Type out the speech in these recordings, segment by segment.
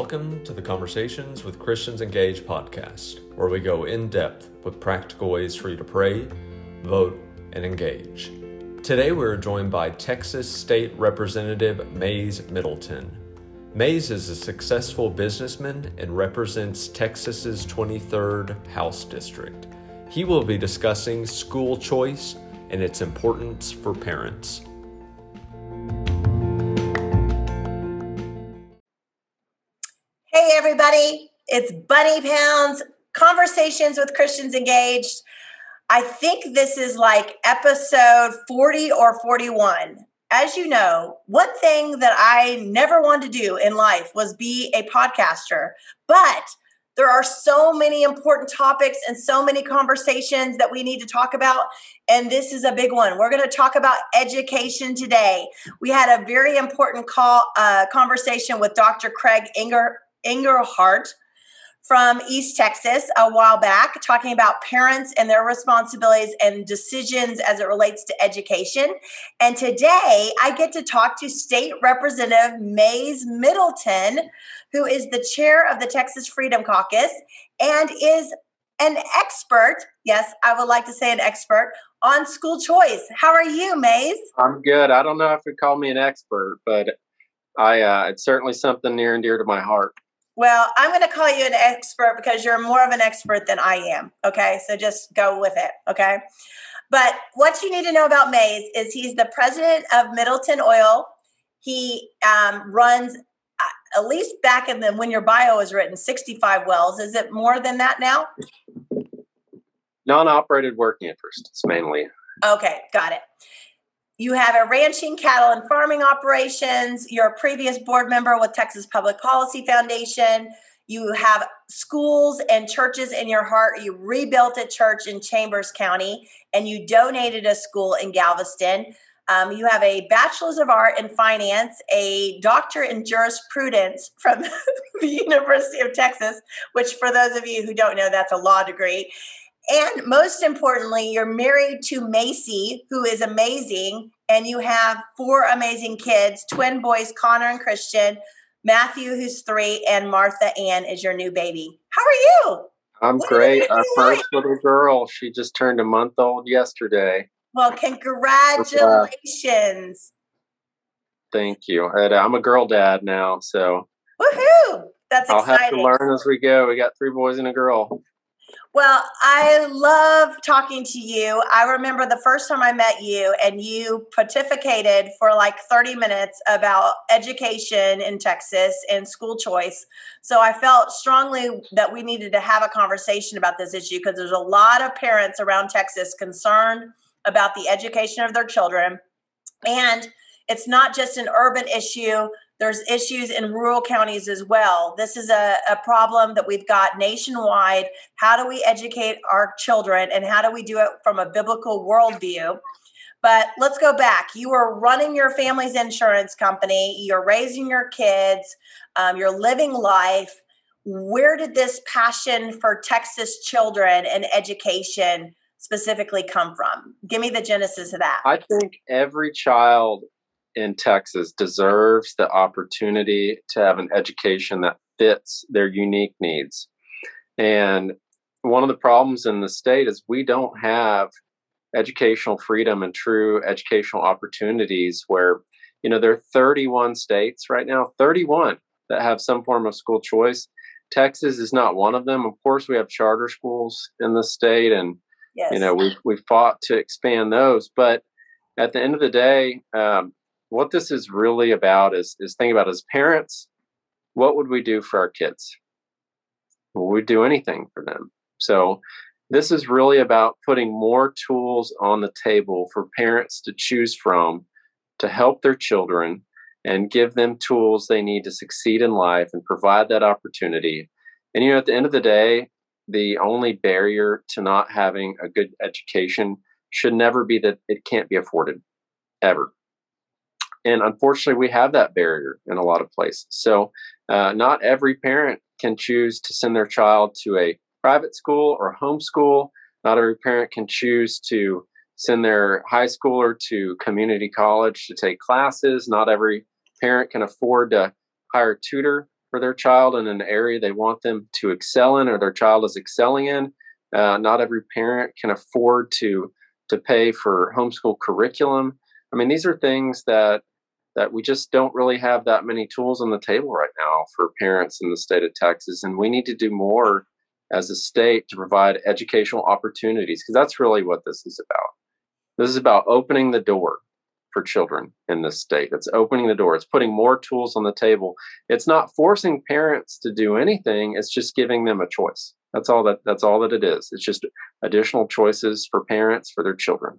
Welcome to the Conversations with Christians Engaged podcast, where we go in depth with practical ways for you to pray, vote, and engage. Today we are joined by Texas State Representative Mays Middleton. Mays is a successful businessman and represents Texas's 23rd House District. He will be discussing school choice and its importance for parents. It's Bunny Pounds, Conversations with Christians Engaged. I think this is like episode 40 or 41. As you know, one thing that I never wanted to do in life was be a podcaster, but there are so many important topics and so many conversations that we need to talk about. And this is a big one. We're going to talk about education today. We had a very important call uh, conversation with Dr. Craig Inger, Engelhardt from East Texas a while back, talking about parents and their responsibilities and decisions as it relates to education. And today I get to talk to State Representative Mays Middleton, who is the chair of the Texas Freedom Caucus and is an expert. Yes, I would like to say an expert on school choice. How are you, Mays? I'm good. I don't know if you call me an expert, but I uh, it's certainly something near and dear to my heart. Well, I'm going to call you an expert because you're more of an expert than I am. Okay. So just go with it. Okay. But what you need to know about Mays is he's the president of Middleton Oil. He um, runs, uh, at least back in the when your bio was written, 65 wells. Is it more than that now? Non operated working interest, it's mainly. Okay. Got it. You have a ranching, cattle, and farming operations. You're a previous board member with Texas Public Policy Foundation. You have schools and churches in your heart. You rebuilt a church in Chambers County and you donated a school in Galveston. Um, you have a bachelor's of art in finance, a doctor in jurisprudence from the University of Texas, which, for those of you who don't know, that's a law degree. And most importantly, you're married to Macy, who is amazing, and you have four amazing kids twin boys, Connor and Christian, Matthew, who's three, and Martha Ann is your new baby. How are you? I'm what great. Our first little girl, she just turned a month old yesterday. Well, uh, congratulations. Thank you. I'm a girl dad now, so. Woohoo! That's I'll exciting. have to learn as we go. We got three boys and a girl. Well, I love talking to you. I remember the first time I met you, and you pontificated for like 30 minutes about education in Texas and school choice. So I felt strongly that we needed to have a conversation about this issue because there's a lot of parents around Texas concerned about the education of their children. And it's not just an urban issue, there's issues in rural counties as well. This is a, a problem that we've got nationwide. How do we educate our children and how do we do it from a biblical worldview? But let's go back. You were running your family's insurance company, you're raising your kids, um, you're living life. Where did this passion for Texas children and education specifically come from? Give me the genesis of that. I think every child in Texas deserves the opportunity to have an education that fits their unique needs. And one of the problems in the state is we don't have educational freedom and true educational opportunities where you know there are 31 states right now 31 that have some form of school choice texas is not one of them of course we have charter schools in the state and yes. you know we we fought to expand those but at the end of the day um, what this is really about is is thinking about as parents, what would we do for our kids? Would we do anything for them? So this is really about putting more tools on the table for parents to choose from to help their children and give them tools they need to succeed in life and provide that opportunity. And you know, at the end of the day, the only barrier to not having a good education should never be that it can't be afforded ever. And unfortunately, we have that barrier in a lot of places. So, uh, not every parent can choose to send their child to a private school or homeschool. Not every parent can choose to send their high schooler to community college to take classes. Not every parent can afford to hire a tutor. for their child in an area they want them to excel in or their child is excelling in. Uh, not every parent can afford to to pay for homeschool curriculum. I mean, these are things that that we just don't really have that many tools on the table right now for parents in the state of Texas, and we need to do more as a state to provide educational opportunities because that's really what this is about. This is about opening the door for children in this state. It's opening the door. It's putting more tools on the table. It's not forcing parents to do anything. It's just giving them a choice. That's all that that's all that it is. It's just additional choices for parents for their children.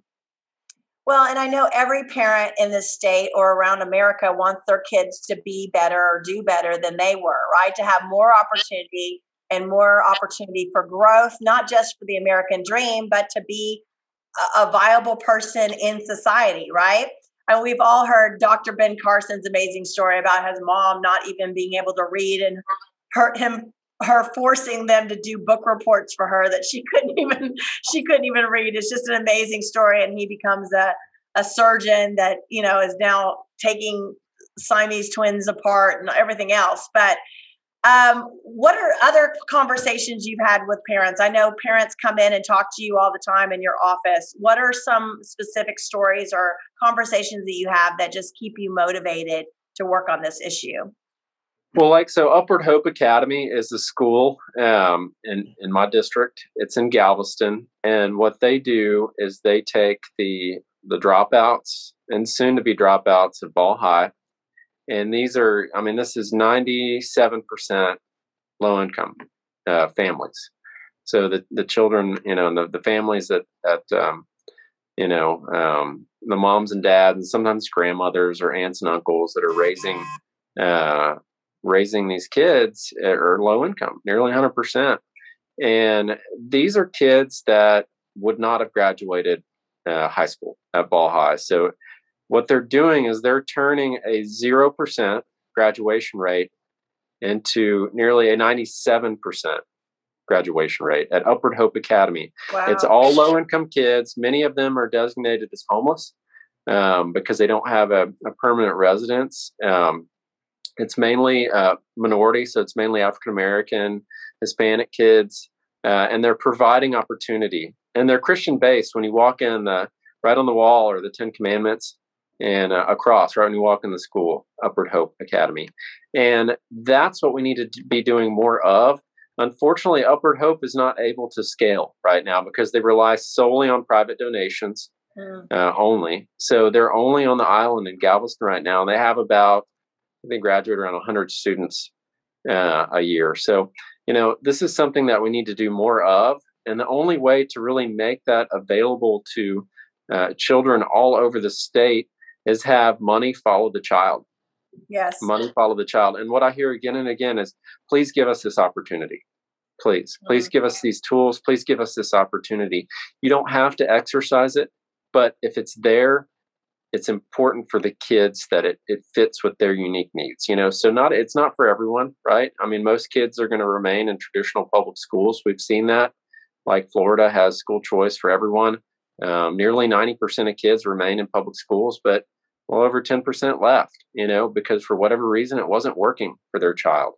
Well, and I know every parent in this state or around America wants their kids to be better or do better than they were, right? To have more opportunity and more opportunity for growth, not just for the American dream, but to be a, viable person in society, right? And we've all heard Dr. Ben Carson's amazing story about his mom not even being able to read and hurt him her forcing them to do book reports for her that she couldn't even she couldn't even read. It's just an amazing story, and he becomes a a surgeon that you know is now taking Siamese twins apart and everything else. But um, what are other conversations you've had with parents? I know parents come in and talk to you all the time in your office. What are some specific stories or conversations that you have that just keep you motivated to work on this issue? Well, like so, Upward Hope Academy is a school um, in in my district. It's in Galveston, and what they do is they take the the dropouts and soon to be dropouts at Ball High, and these are, I mean, this is ninety seven percent low income uh, families. So the the children, you know, the the families that that um, you know um, the moms and dads, and sometimes grandmothers or aunts and uncles that are raising. Uh, raising these kids are low income, nearly 100%. And these are kids that would not have graduated uh, high school at Ball High. So what they're doing is they're turning a 0% graduation rate into nearly a 97% graduation rate at Upward Hope Academy. Wow. It's all low income kids. Many of them are designated as homeless um, because they don't have a, a permanent residence. Um, it's mainly uh, minority, so it's mainly African American, Hispanic kids, uh, and they're providing opportunity. And they're Christian based. When you walk in, the, right on the wall are the Ten Commandments, and uh, across right when you walk in the school, Upward Hope Academy, and that's what we need to be doing more of. Unfortunately, Upward Hope is not able to scale right now because they rely solely on private donations mm. uh, only. So they're only on the island in Galveston right now. And they have about they graduate around 100 students uh, a year. So, you know, this is something that we need to do more of. And the only way to really make that available to uh, children all over the state is have money follow the child. Yes. Money follow the child. And what I hear again and again is please give us this opportunity. Please, please mm-hmm. give us these tools. Please give us this opportunity. You don't have to exercise it, but if it's there, it's important for the kids that it, it fits with their unique needs you know? So not it's not for everyone right? I mean most kids are going to remain in traditional public schools. We've seen that. Like florida has school choice for everyone. Um, nearly 90% of kids remain in public schools but well over 10% left you know because for whatever reason it wasn't working for their child.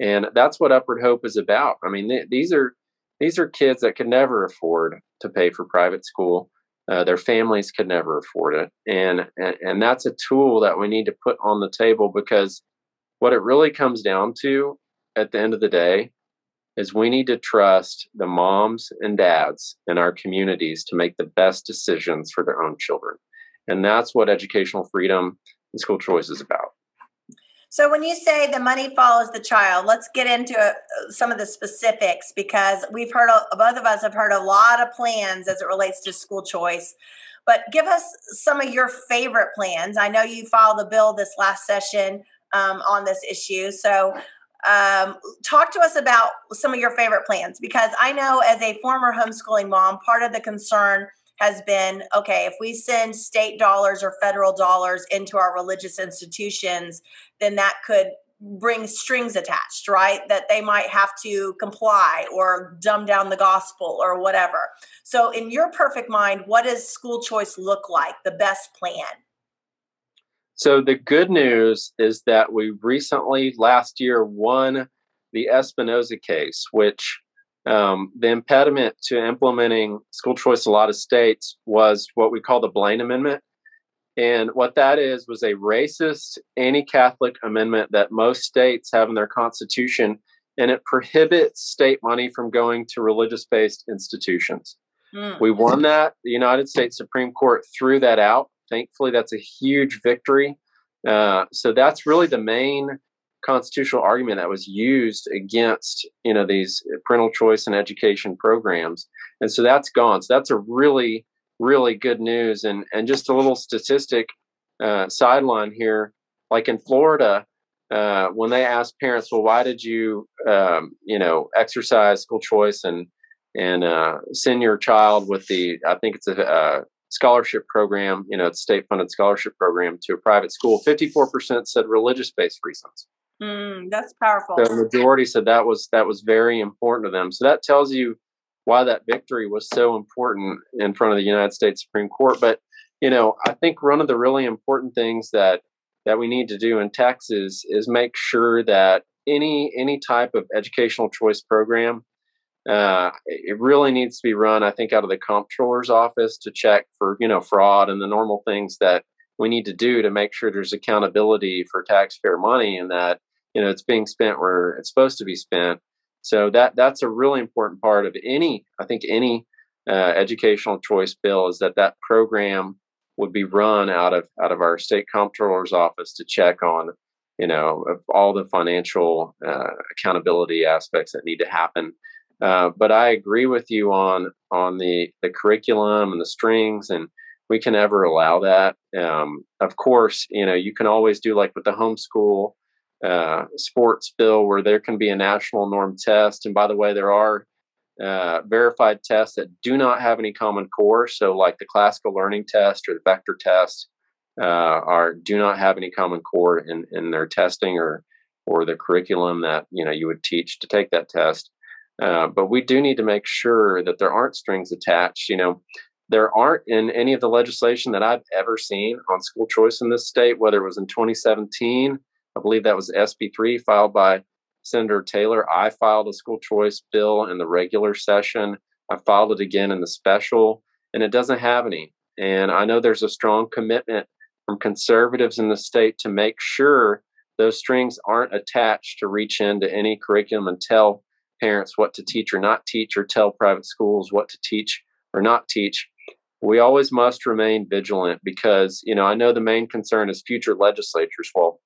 And that's what upward hope is about. I mean th- these are these are kids that could never afford to pay for private school uh, their families could never afford it, and, and and that's a tool that we need to put on the table because what it really comes down to at the end of the day is we need to trust the moms and dads in our communities to make the best decisions for their own children. And that's what educational freedom and school choice is about. So when you say the money follows the child, let's get into uh, some of the specifics because we've heard both of us have heard a lot of plans as it relates to school choice. But give us some of your favorite plans. I know you filed a bill this last session um, on this issue, so um, talk to us about some of your favorite plans because I know as a former homeschooling mom, part of the concern has been okay, if we send state dollars or federal dollars into our religious institutions, then that could bring strings attached, right? That they might have to comply or dumb down the gospel or whatever. So, in your perfect mind, what does school choice look like? The best plan? So the good news is that we recently, last year, won the Espinoza case, which um, the impediment to implementing school choice in a lot of states was what we call the Blaine Amendment. And what that is was a racist, anti Catholic amendment that most states have in their constitution, and it prohibits state money from going to religious based institutions. Mm. We won that. The United States Supreme Court threw that out. Thankfully, that's a huge victory. Uh, so that's really the main constitutional argument that was used against you know these parental choice and education programs and so that's gone so that's a really really good news and and just a little statistic uh, sideline here like in florida uh, when they asked parents well why did you um, you know exercise school choice and and uh, send your child with the I think it's a, a scholarship program, you know, it's state funded scholarship program to a private school. Fifty four percent said religious based reasons. Mm, that's powerful. The majority said that was that was very important to them. So that tells you why that victory was so important in front of the United States Supreme Court. But you know, I think one of the really important things that that we need to do in Texas is make sure that any any type of educational choice program uh, it really needs to be run, I think, out of the comptroller's office to check for you know fraud and the normal things that we need to do to make sure there's accountability for taxpayer money and that you know it's being spent where it's supposed to be spent. So that that's a really important part of any, I think, any uh, educational choice bill is that that program would be run out of out of our state comptroller's office to check on you know all the financial uh, accountability aspects that need to happen uh, but I agree with you on on the the curriculum and the strings, and we can never allow that. Um, of course, you know you can always do like with the homeschool uh, sports bill, where there can be a national norm test. And by the way, there are uh, verified tests that do not have any common core. So, like the classical learning test or the vector test, uh, are do not have any common core in in their testing or or the curriculum that you know you would teach to take that test. Uh, but we do need to make sure that there aren't strings attached. You know, there aren't in any of the legislation that I've ever seen on school choice in this state, whether it was in 2017, I believe that was SB3 filed by Senator Taylor. I filed a school choice bill in the regular session. I filed it again in the special, and it doesn't have any. And I know there's a strong commitment from conservatives in the state to make sure those strings aren't attached to reach into any curriculum and tell parents what to teach or not teach, or tell private schools what to teach or not teach. We always must remain vigilant because, you know, I know the main concern is future legislatures. Well,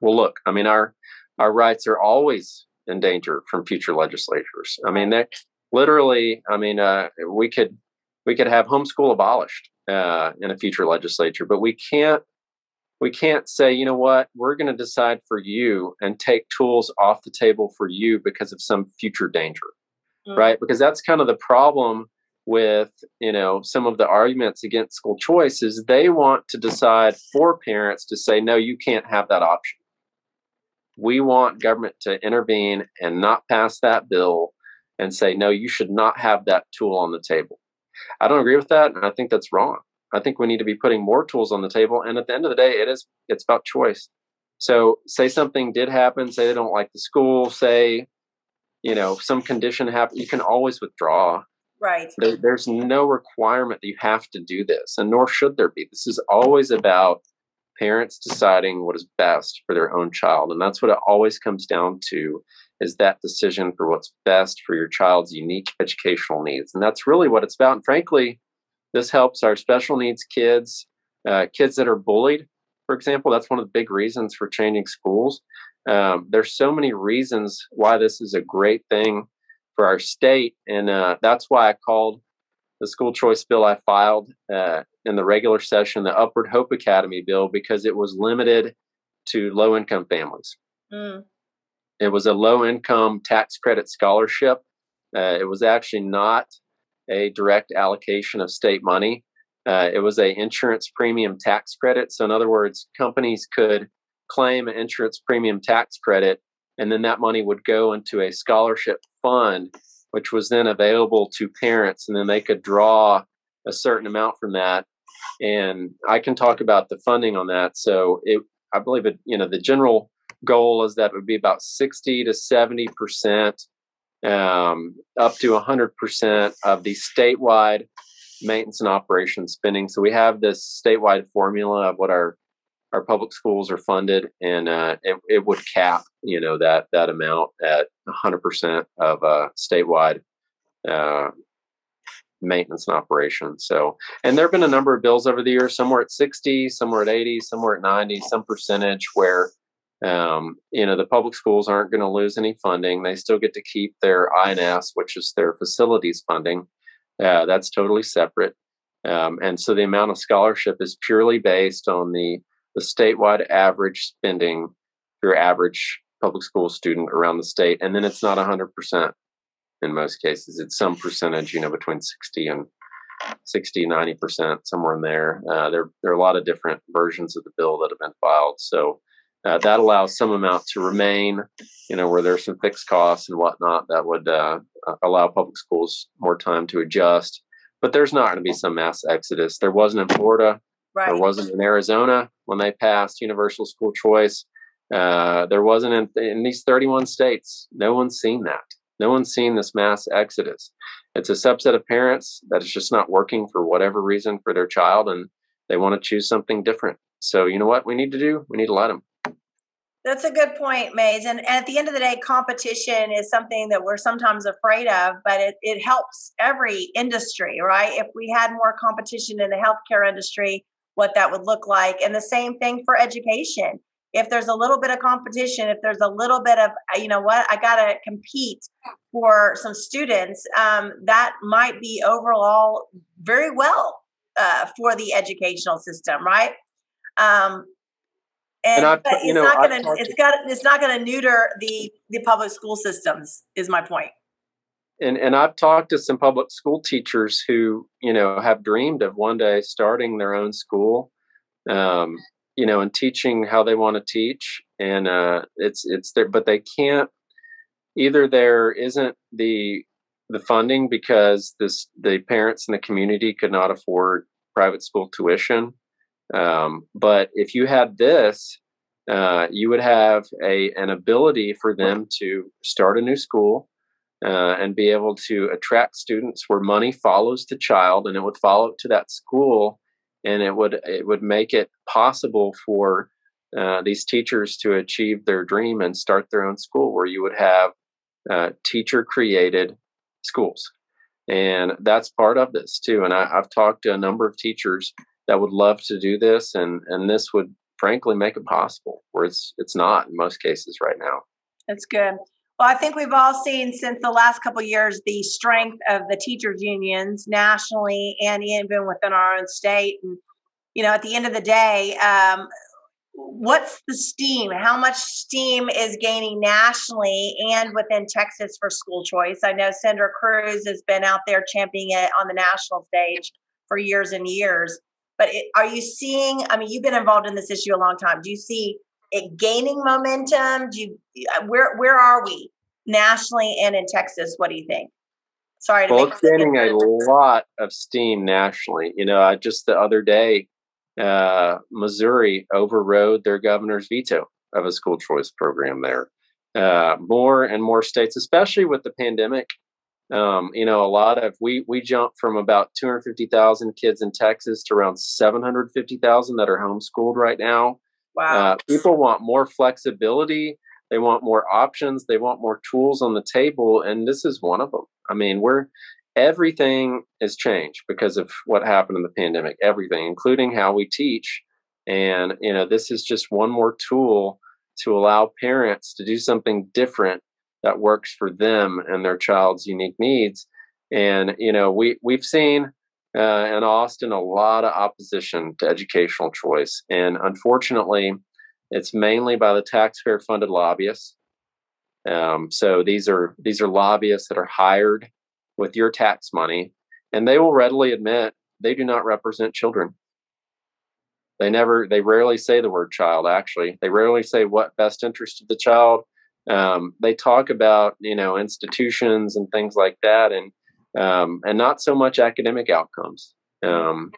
well, look, I mean, our our rights are always in danger from future legislatures. I mean, that literally, I mean, uh, we could we could have homeschool abolished uh, in a future legislature, but we can't we can't say, you know what, we're going to decide for you and take tools off the table for you because of some future danger, mm-hmm. right? Because that's kind of the problem with you know some of the arguments against school choice is they want to decide for parents to say no you can't have that option we want government to intervene and not pass that bill and say no you should not have that tool on the table i don't agree with that and i think that's wrong I think we need to be putting more tools on the table. And at the end of the day, it is it's about choice. So say something did happen, say they don't like the school, say, you know, some condition happened, you can always withdraw. Right. There, there's no requirement that you have to do this, and nor should there be. This is always about parents deciding what is best for their own child. And that's what it always comes down to is that decision for what's best for your child's unique educational needs. And that's really what it's about. And frankly, this helps our special needs kids, uh, kids that are bullied, for example. That's one of the big reasons for changing schools. Um, there's so many reasons why this is a great thing for our state, and uh, that's why I called the school choice bill I filed uh, in the regular session the Upward Hope Academy bill because it was limited to low income families. Mm. It was a low income tax credit scholarship. Uh, it was actually not a direct allocation of state money. Uh, it was a insurance premium tax credit. So in other words, companies could claim an insurance premium tax credit, and then that money would go into a scholarship fund, which was then available to parents, and then they could draw a certain amount from that and I can talk about the funding on that. So it, I believe it, you know, the general goal is that it would be about 60 to 70 percent, um, up to 100 percent of the statewide maintenance and operation spending. So we have this statewide formula of what our our public schools are funded, and uh, it, it would cap, you know, that that amount at 100 percent of uh, statewide uh, maintenance and operation. So, and there have been a number of bills over the years. Some were at 60, some were at 80, some were at 90, some percentage where, um, you know, the public schools aren't going to lose any funding. They still get to keep their INS, which is their facilities funding. Uh, that's totally separate. Um, and so the amount of scholarship is purely based on the, the statewide average spending your average public school student around the state. And then it's not 100% in most cases. It's some percentage, you know, between 60 and 60, 90%, somewhere in there. Uh, there. There are a lot of different versions of the bill that have been filed. So uh, that allows some amount to remain, you know, where there's some fixed costs and whatnot that would uh, allow public schools more time to adjust. But there's not going to be some mass exodus. There wasn't in Florida. Right. There wasn't in Arizona when they passed universal school choice. Uh, there wasn't in, in these 31 states. No one's seen that. No one's seen this mass exodus. It's a subset of parents that is just not working for whatever reason for their child, and they want to choose something different. So, you know what we need to do? We need to let them. That's a good point, Mays. And, and, at the end of the day, competition is something that we're sometimes afraid of, but it, it helps every industry, right? If we had more competition in the healthcare industry, what that would look like. And the same thing for education. If there's a little bit of competition, if there's a little bit of, you know what, I got to compete for some students, um, that might be overall very well uh, for the educational system, right? Um, and, and it's know, not going to it's got it's not going to neuter the the public school systems is my point and and I've talked to some public school teachers who you know have dreamed of one day starting their own school um, you know and teaching how they want to teach and uh, it's it's there but they can't either there isn't the the funding because this the parents in the community could not afford private school tuition um, but if you had this, uh, you would have a an ability for them to start a new school uh, and be able to attract students where money follows the child, and it would follow to that school, and it would it would make it possible for uh, these teachers to achieve their dream and start their own school, where you would have uh, teacher created schools, and that's part of this too. And I, I've talked to a number of teachers that would love to do this, and and this would frankly make it possible where it's it's not in most cases right now. That's good. Well, I think we've all seen since the last couple years the strength of the teachers unions nationally and even within our own state. And you know, at the end of the day, um, what's the steam? How much steam is gaining nationally and within Texas for school choice? I know Senator Cruz has been out there championing it on the national stage for years and years. But it, are you seeing? I mean, you've been involved in this issue a long time. Do you see gaining momentum? Do you uh, where where are we nationally and in Texas? What do you think? Sorry, to well, it's gaining a lot of steam nationally. You know, I just the other day, uh, Missouri overrode their governor's veto of a school choice program there. Uh, more and more states, especially with the pandemic, um, you know, a lot of we we jumped from about 250,000 kids in Texas to around 750,000 that are homeschooled right now. Wow. Uh, people want more flexibility. They want more options. They want more tools on the table, and this is one of them. I mean, we're everything has changed because of what happened in the pandemic. Everything, including how we teach, and you know, this is just one more tool to allow parents to do something different that works for them and their child's unique needs. And you know, we we've seen uh, in Austin a lot of opposition to educational choice, and unfortunately, it's mainly by the taxpayer-funded lobbyists. Um, so these are these are lobbyists that are hired with your tax money, and they will readily admit they do not represent children. They never, they rarely say the word child. Actually, they rarely say what best interest of the child um, they talk about you know institutions and things like that, and um, and not so much academic outcomes. Um,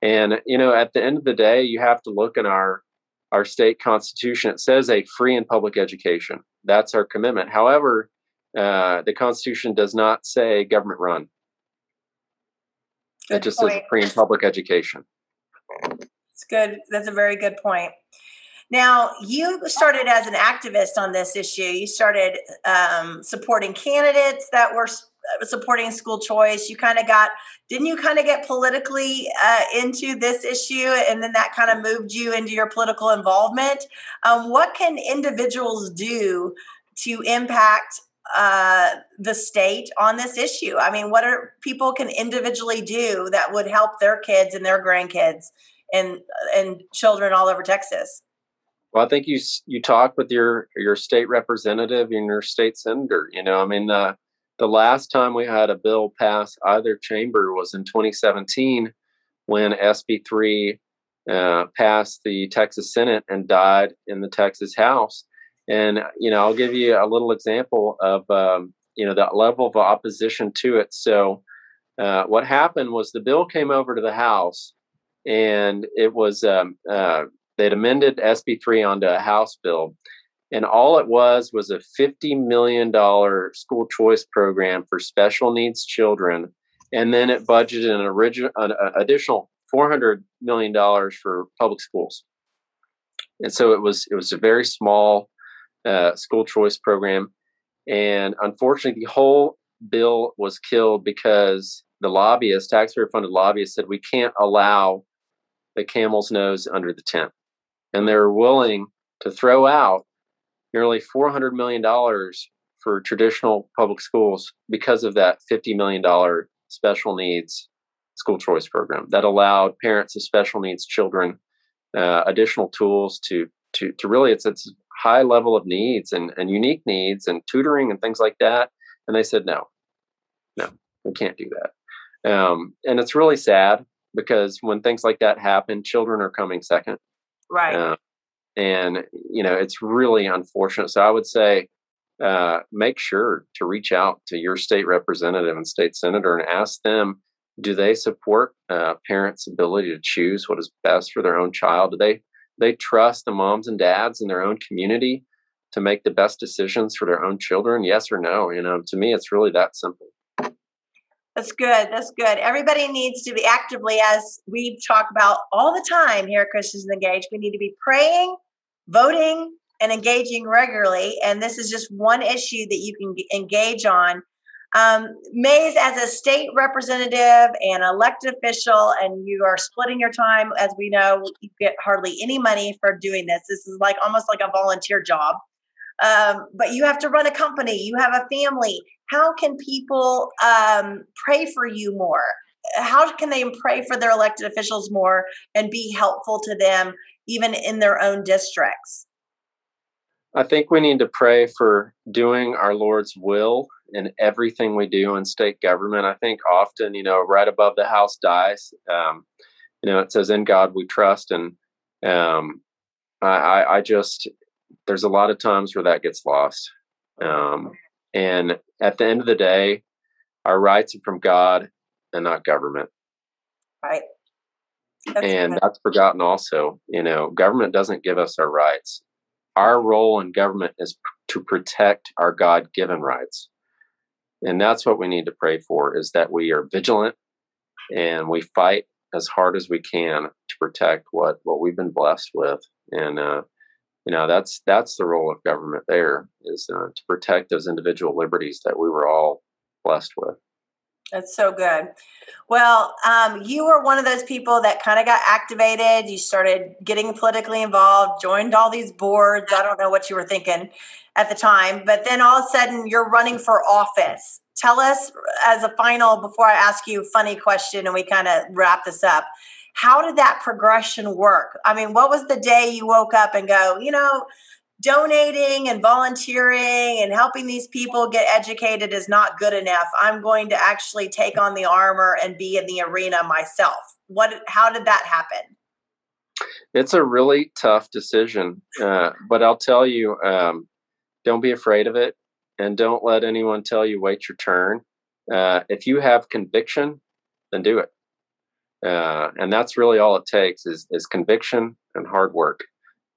And you know, at the end of the day, you have to look in our our state constitution. It says a free and public education. That's our commitment. However, uh, the Constitution does not say government run. Good it just point. says free and public education. It's good. That's a very good point. Now, you started as an activist on this issue. You started um, supporting candidates that were supporting school choice. You kind of got, didn't you kind of get politically uh, into this issue and then that kind of moved you into your political involvement? Um, what can individuals do to impact uh, the state on this issue? I mean, what are people can individually do that would help their kids and their grandkids and and children all over Texas? Well, I think you you talk with your your state representative and your state senator. You know, I mean, the the last time we had a bill pass either chamber was in 2017 when SB three uh, passed the Texas Senate and died in the Texas House. And you know, I'll give you a little example of um, you know that level of opposition to it. So, uh, what happened was the bill came over to the House, and it was um, uh, they'd amended SB3 onto a House bill, and all it was was a $50 million school choice program for special needs children. And then it budgeted an, original, an additional $400 million for public schools. And so it was it was a very small uh, school choice program, and unfortunately, the whole bill was killed because the lobbyists, taxpayer funded lobbyists, said we can't allow the camel's nose under the tent and they're willing to throw out nearly $400 million for traditional public schools because of that $50 million special needs school choice program that allowed parents of special needs children uh, additional tools to to to really it's it's high level of needs and, and unique needs and tutoring and things like that. And they said no no we can't do that. Um, and it's really sad because when things like that happen children are coming second. Right. Uh, and, you know, it's really unfortunate. So I would say, uh, make sure to reach out to your state representative and state senator and ask them do they support uh, parents' ability to choose what is best for their own child? Do they they trust the moms and dads in their own community to make the best decisions for their own children? Yes or no? You know, to me, it's really that simple. That's good. That's good. Everybody needs to be actively, as we talk about all the time here at Christians Engaged, we need to be praying, voting, and engaging regularly. And this is just one issue that you can engage on. Um, Mays, as a state representative and elected official, and you are splitting your time, as we know, you get hardly any money for doing this. This is like almost like a volunteer job. Um, but you have to run a company, you have a family. How can people um, pray for you more? How can they pray for their elected officials more and be helpful to them, even in their own districts? I think we need to pray for doing our Lord's will in everything we do in state government. I think often, you know, right above the house dais, um, you know, it says, "In God we trust," and um, I, I, just there's a lot of times where that gets lost. Um, and at the end of the day, our rights are from God and not government. Right. That's and good. that's forgotten also. You know, government doesn't give us our rights. Our role in government is to protect our God given rights. And that's what we need to pray for is that we are vigilant and we fight as hard as we can to protect what, what we've been blessed with. And, uh, you know that's that's the role of government there is uh, to protect those individual liberties that we were all blessed with that's so good. Well um, you were one of those people that kind of got activated. You started getting politically involved joined all these boards. I don't know what you were thinking at the time but then all of a sudden you're running for office. Tell us as a final before i ask you a funny question and we kind of wrap this up how did that progression work? I mean, what was the day you woke up and go, you know, donating and volunteering and helping these people get educated is not good enough. I'm going to actually take on the armor and be in the arena myself. What how did that happen? It's a really tough decision, uh, but I'll tell you, um, don't be afraid of it, and don't let anyone tell you wait your turn. Uh, if you have conviction, then do it uh, and that's really all it takes is is conviction and hard work.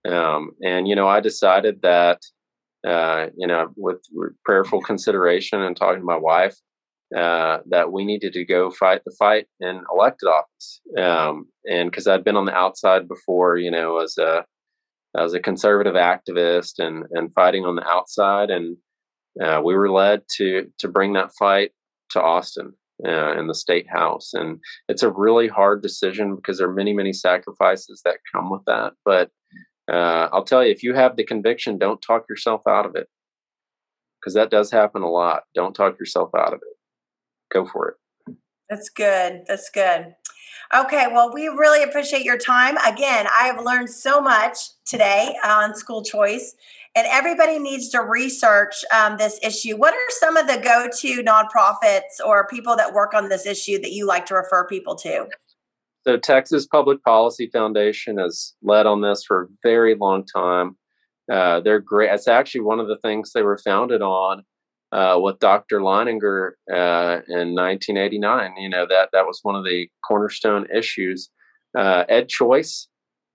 Um, and you know, I decided that uh, you know, with prayerful consideration and talking to my wife, uh, that we needed to go fight the fight in elected office. Um, and because I'd been on the outside before, you know, as a as a conservative activist and and fighting on the outside, and uh, we were led to to bring that fight to Austin uh, in the state house, and it's a really hard decision because there are many many sacrifices that come with that. But uh, I'll tell you, if you have the conviction, don't talk yourself out of it, because that does happen a lot. Don't talk yourself out of it. Go for it. That's good. That's good. Okay, well, we really appreciate your time. Again, I have learned so much today on school choice, and everybody needs to research um, this issue. What are some of the go to nonprofits or people that work on this issue that you like to refer people to? So, Texas Public Policy Foundation has led on this for a very long time. Uh, they're great. It's actually one of the things they were founded on uh, with Dr. Leininger uh, in 1989. You know that that was one of the cornerstone issues. Uh, Ed Choice,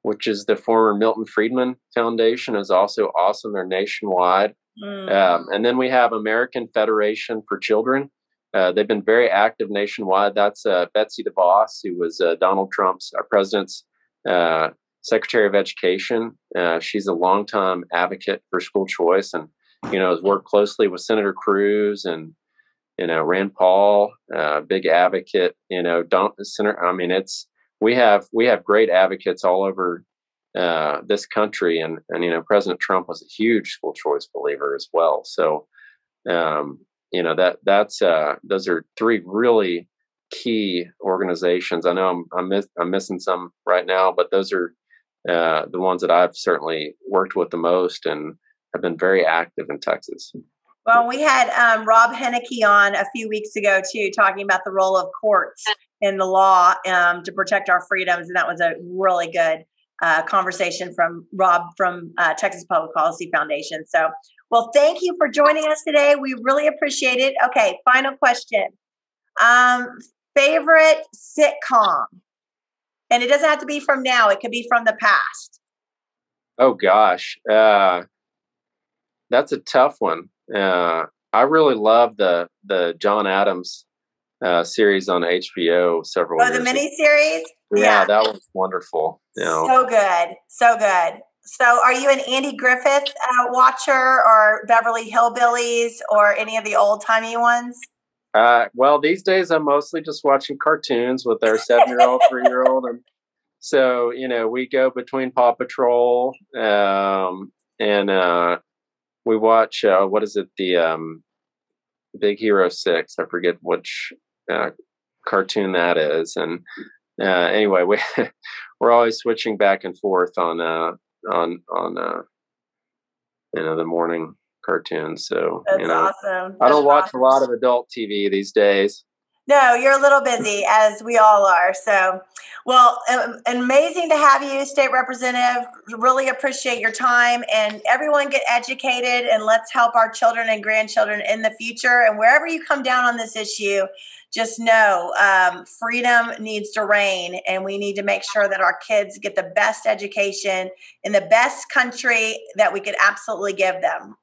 which is the former Milton Friedman Foundation, is also awesome. They're nationwide. Mm. Um, and then we have American Federation for Children. Uh, they've been very active nationwide. That's uh, Betsy DeVos, who was Donald Trump's, our president's Secretary of Education. she's a longtime advocate for school choice and you know, has worked closely with Senator Cruz and you know Rand Paul, uh, big advocate. You know, don't Senator. I mean, it's we have we have great advocates all over uh, this country, and and you know President Trump was a huge school choice believer as well. So, um, you know that that's uh, those are three really key organizations. I know I'm I'm, miss, I'm missing some right now, but those are uh, the ones that I've certainly worked with the most and have been very active in Texas. Well, we had um, Rob Henneke on a few weeks ago too, talking about the role of courts in the law um, to protect our freedoms, and that was a really good uh, conversation from Rob from uh, Texas Public Policy Foundation. So, well, thank you for joining us today. We really appreciate it. Okay, final question: um, favorite sitcom, and it doesn't have to be from now; it could be from the past. Oh gosh. Uh, that's a tough one. Uh, I really love the the John Adams uh, series on HBO several. Oh, the miniseries. Yeah, yeah, that was wonderful. You know. So good, so good. So, are you an Andy Griffith uh, watcher, or Beverly Hillbillies, or any of the old timey ones? Uh, well, these days I'm mostly just watching cartoons with our seven year old, three year old, and so you know we go between Paw Patrol um, and uh, we watch uh, what is it the um, Big Hero Six? I forget which uh, cartoon that is, and uh, anyway, we we're always switching back and forth on uh, on on uh, you know the morning cartoons. So That's you know, awesome. I don't watch a lot of adult TV these days. No, you're a little busy, as we all are. So, well, um, amazing to have you, State Representative. Really appreciate your time. And everyone get educated and let's help our children and grandchildren in the future. And wherever you come down on this issue, just know um, freedom needs to reign. And we need to make sure that our kids get the best education in the best country that we could absolutely give them.